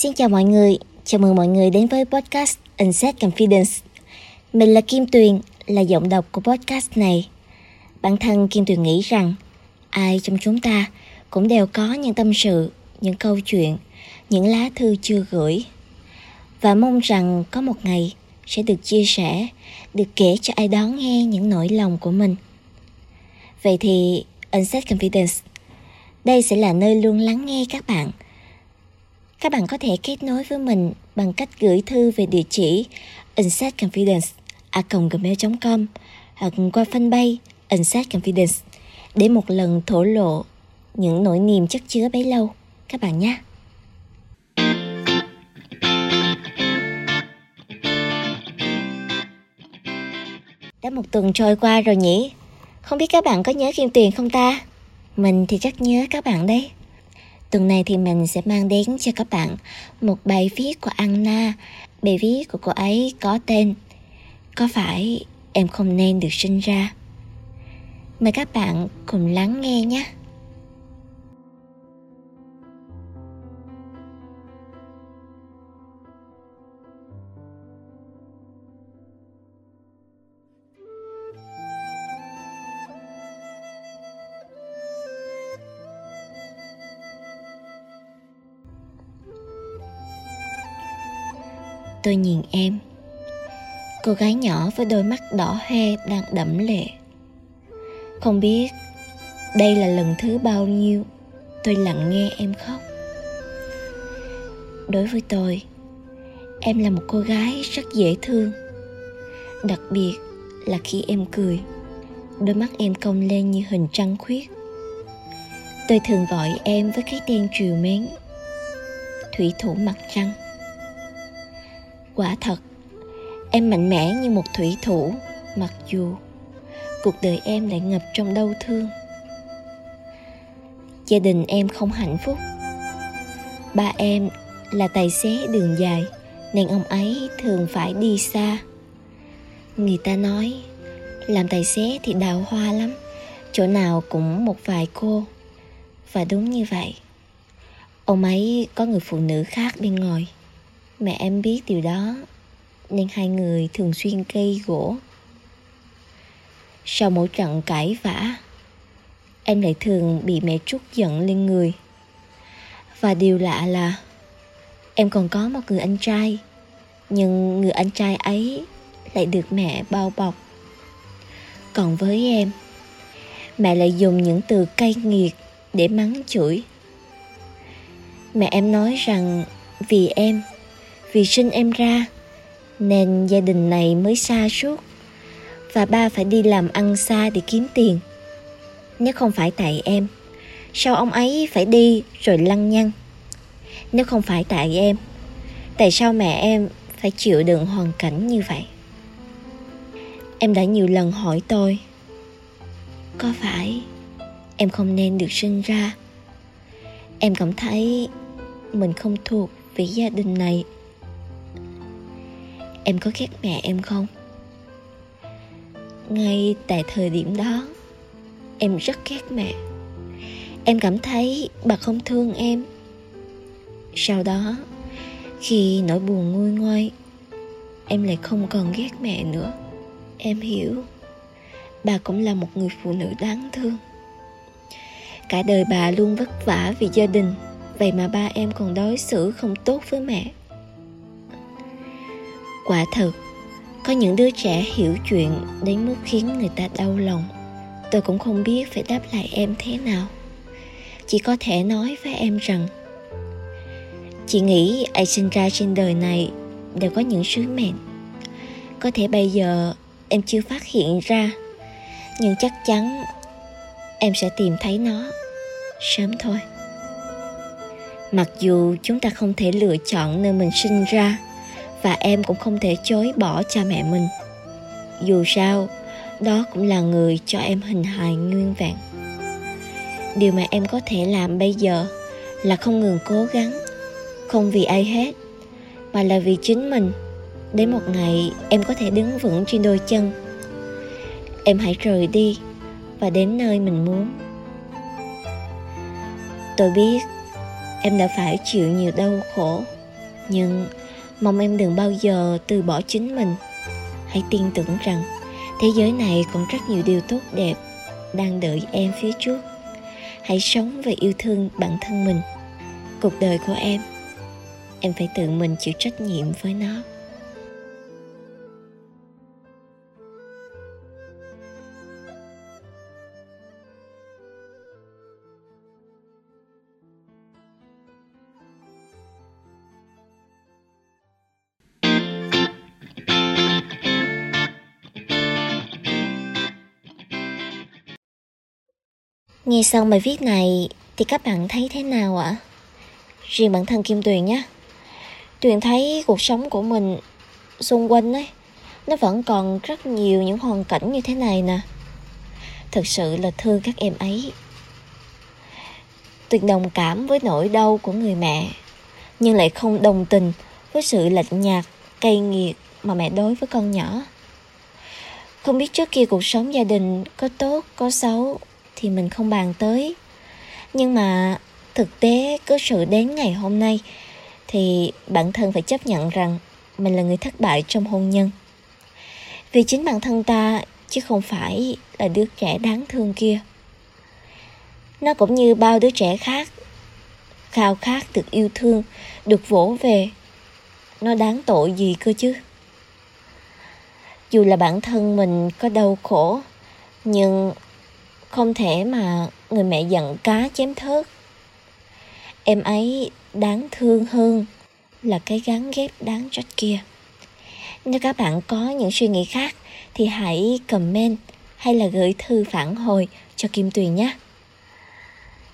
Xin chào mọi người, chào mừng mọi người đến với podcast Unset Confidence. Mình là Kim Tuyền, là giọng đọc của podcast này. Bản thân Kim Tuyền nghĩ rằng ai trong chúng ta cũng đều có những tâm sự, những câu chuyện, những lá thư chưa gửi. Và mong rằng có một ngày sẽ được chia sẻ, được kể cho ai đó nghe những nỗi lòng của mình. Vậy thì Unset Confidence, đây sẽ là nơi luôn lắng nghe các bạn – các bạn có thể kết nối với mình bằng cách gửi thư về địa chỉ insightconfidence.gmail.com hoặc qua fanpage Insight Confidence để một lần thổ lộ những nỗi niềm chất chứa bấy lâu các bạn nhé. Đã một tuần trôi qua rồi nhỉ? Không biết các bạn có nhớ Kim Tuyền không ta? Mình thì chắc nhớ các bạn đấy. Tuần này thì mình sẽ mang đến cho các bạn một bài viết của Anna. Bài viết của cô ấy có tên Có phải em không nên được sinh ra? Mời các bạn cùng lắng nghe nhé. Tôi nhìn em. Cô gái nhỏ với đôi mắt đỏ hoe đang đẫm lệ. Không biết đây là lần thứ bao nhiêu tôi lặng nghe em khóc. Đối với tôi, Em là một cô gái rất dễ thương. Đặc biệt là khi em cười, Đôi mắt em cong lên như hình trăng khuyết. Tôi thường gọi em với cái tên triều mến, Thủy thủ mặt trăng. Quả thật, em mạnh mẽ như một thủy thủ, mặc dù cuộc đời em lại ngập trong đau thương. Gia đình em không hạnh phúc. Ba em là tài xế đường dài nên ông ấy thường phải đi xa. Người ta nói làm tài xế thì đào hoa lắm, chỗ nào cũng một vài cô. Và đúng như vậy. Ông ấy có người phụ nữ khác bên ngoài. Mẹ em biết điều đó, Nên hai người thường xuyên cây gỗ. Sau mỗi trận cãi vã, Em lại thường bị mẹ trút giận lên người. Và điều lạ là, Em còn có một người anh trai, Nhưng người anh trai ấy Lại được mẹ bao bọc. Còn với em, Mẹ lại dùng những từ cay nghiệt Để mắng chửi. Mẹ em nói rằng Vì em vì sinh em ra, nên gia đình này mới xa suốt. Và ba phải đi làm ăn xa để kiếm tiền. Nếu không phải tại em, sao ông ấy phải đi rồi lăng nhăng? Nếu không phải tại em, tại sao mẹ em phải chịu đựng hoàn cảnh như vậy? Em đã nhiều lần hỏi tôi, có phải em không nên được sinh ra? Em cảm thấy mình không thuộc về gia đình này em có ghét mẹ em không? Ngay tại thời điểm đó, em rất ghét mẹ. Em cảm thấy bà không thương em. Sau đó, khi nỗi buồn nguôi ngoai, em lại không còn ghét mẹ nữa. Em hiểu, bà cũng là một người phụ nữ đáng thương. Cả đời bà luôn vất vả vì gia đình, vậy mà ba em còn đối xử không tốt với mẹ quả thật, có những đứa trẻ hiểu chuyện đến mức khiến người ta đau lòng. Tôi cũng không biết phải đáp lại em thế nào. Chỉ có thể nói với em rằng, chị nghĩ ai sinh ra trên đời này đều có những sứ mệnh. Có thể bây giờ em chưa phát hiện ra, nhưng chắc chắn em sẽ tìm thấy nó sớm thôi. Mặc dù chúng ta không thể lựa chọn nơi mình sinh ra và em cũng không thể chối bỏ cha mẹ mình. Dù sao, đó cũng là người cho em hình hài nguyên vẹn. Điều mà em có thể làm bây giờ là không ngừng cố gắng, không vì ai hết, mà là vì chính mình. Đến một ngày, em có thể đứng vững trên đôi chân. Em hãy rời đi và đến nơi mình muốn. Tôi biết em đã phải chịu nhiều đau khổ, Nhưng mong em đừng bao giờ từ bỏ chính mình. Hãy tin tưởng rằng thế giới này còn rất nhiều điều tốt đẹp đang đợi em phía trước. Hãy sống và yêu thương bản thân mình. Cuộc đời của em, em phải tự mình chịu trách nhiệm với nó. Nghe xong bài viết này thì các bạn thấy thế nào ạ? Riêng bản thân Kim Tuyền nhé. Tuyền thấy cuộc sống của mình xung quanh ấy, nó vẫn còn rất nhiều những hoàn cảnh như thế này nè. Thật sự là thương các em ấy. Tuyền đồng cảm với nỗi đau của người mẹ, nhưng lại không đồng tình với sự lạnh nhạt, cay nghiệt mà mẹ đối với con nhỏ. Không biết trước kia cuộc sống gia đình có tốt, có xấu thì mình không bàn tới. Nhưng mà thực tế cứ sự đến ngày hôm nay thì bản thân phải chấp nhận rằng mình là người thất bại trong hôn nhân. Vì chính bản thân ta, chứ không phải là đứa trẻ đáng thương kia. Nó cũng như bao đứa trẻ khác, khao khát được yêu thương, được vỗ về. Nó đáng tội gì cơ chứ? Dù là bản thân mình có đau khổ, nhưng không thể mà người mẹ giận cá chém thớt. Em ấy đáng thương hơn là cái gắn ghép đáng trách kia. Nếu các bạn có những suy nghĩ khác thì hãy comment hay là gửi thư phản hồi cho Kim Tuyền nhé.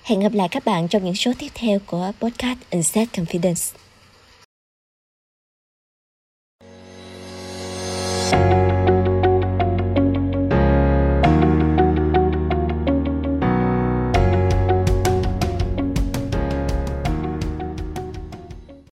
Hẹn gặp lại các bạn trong những số tiếp theo của podcast Inset Confidence.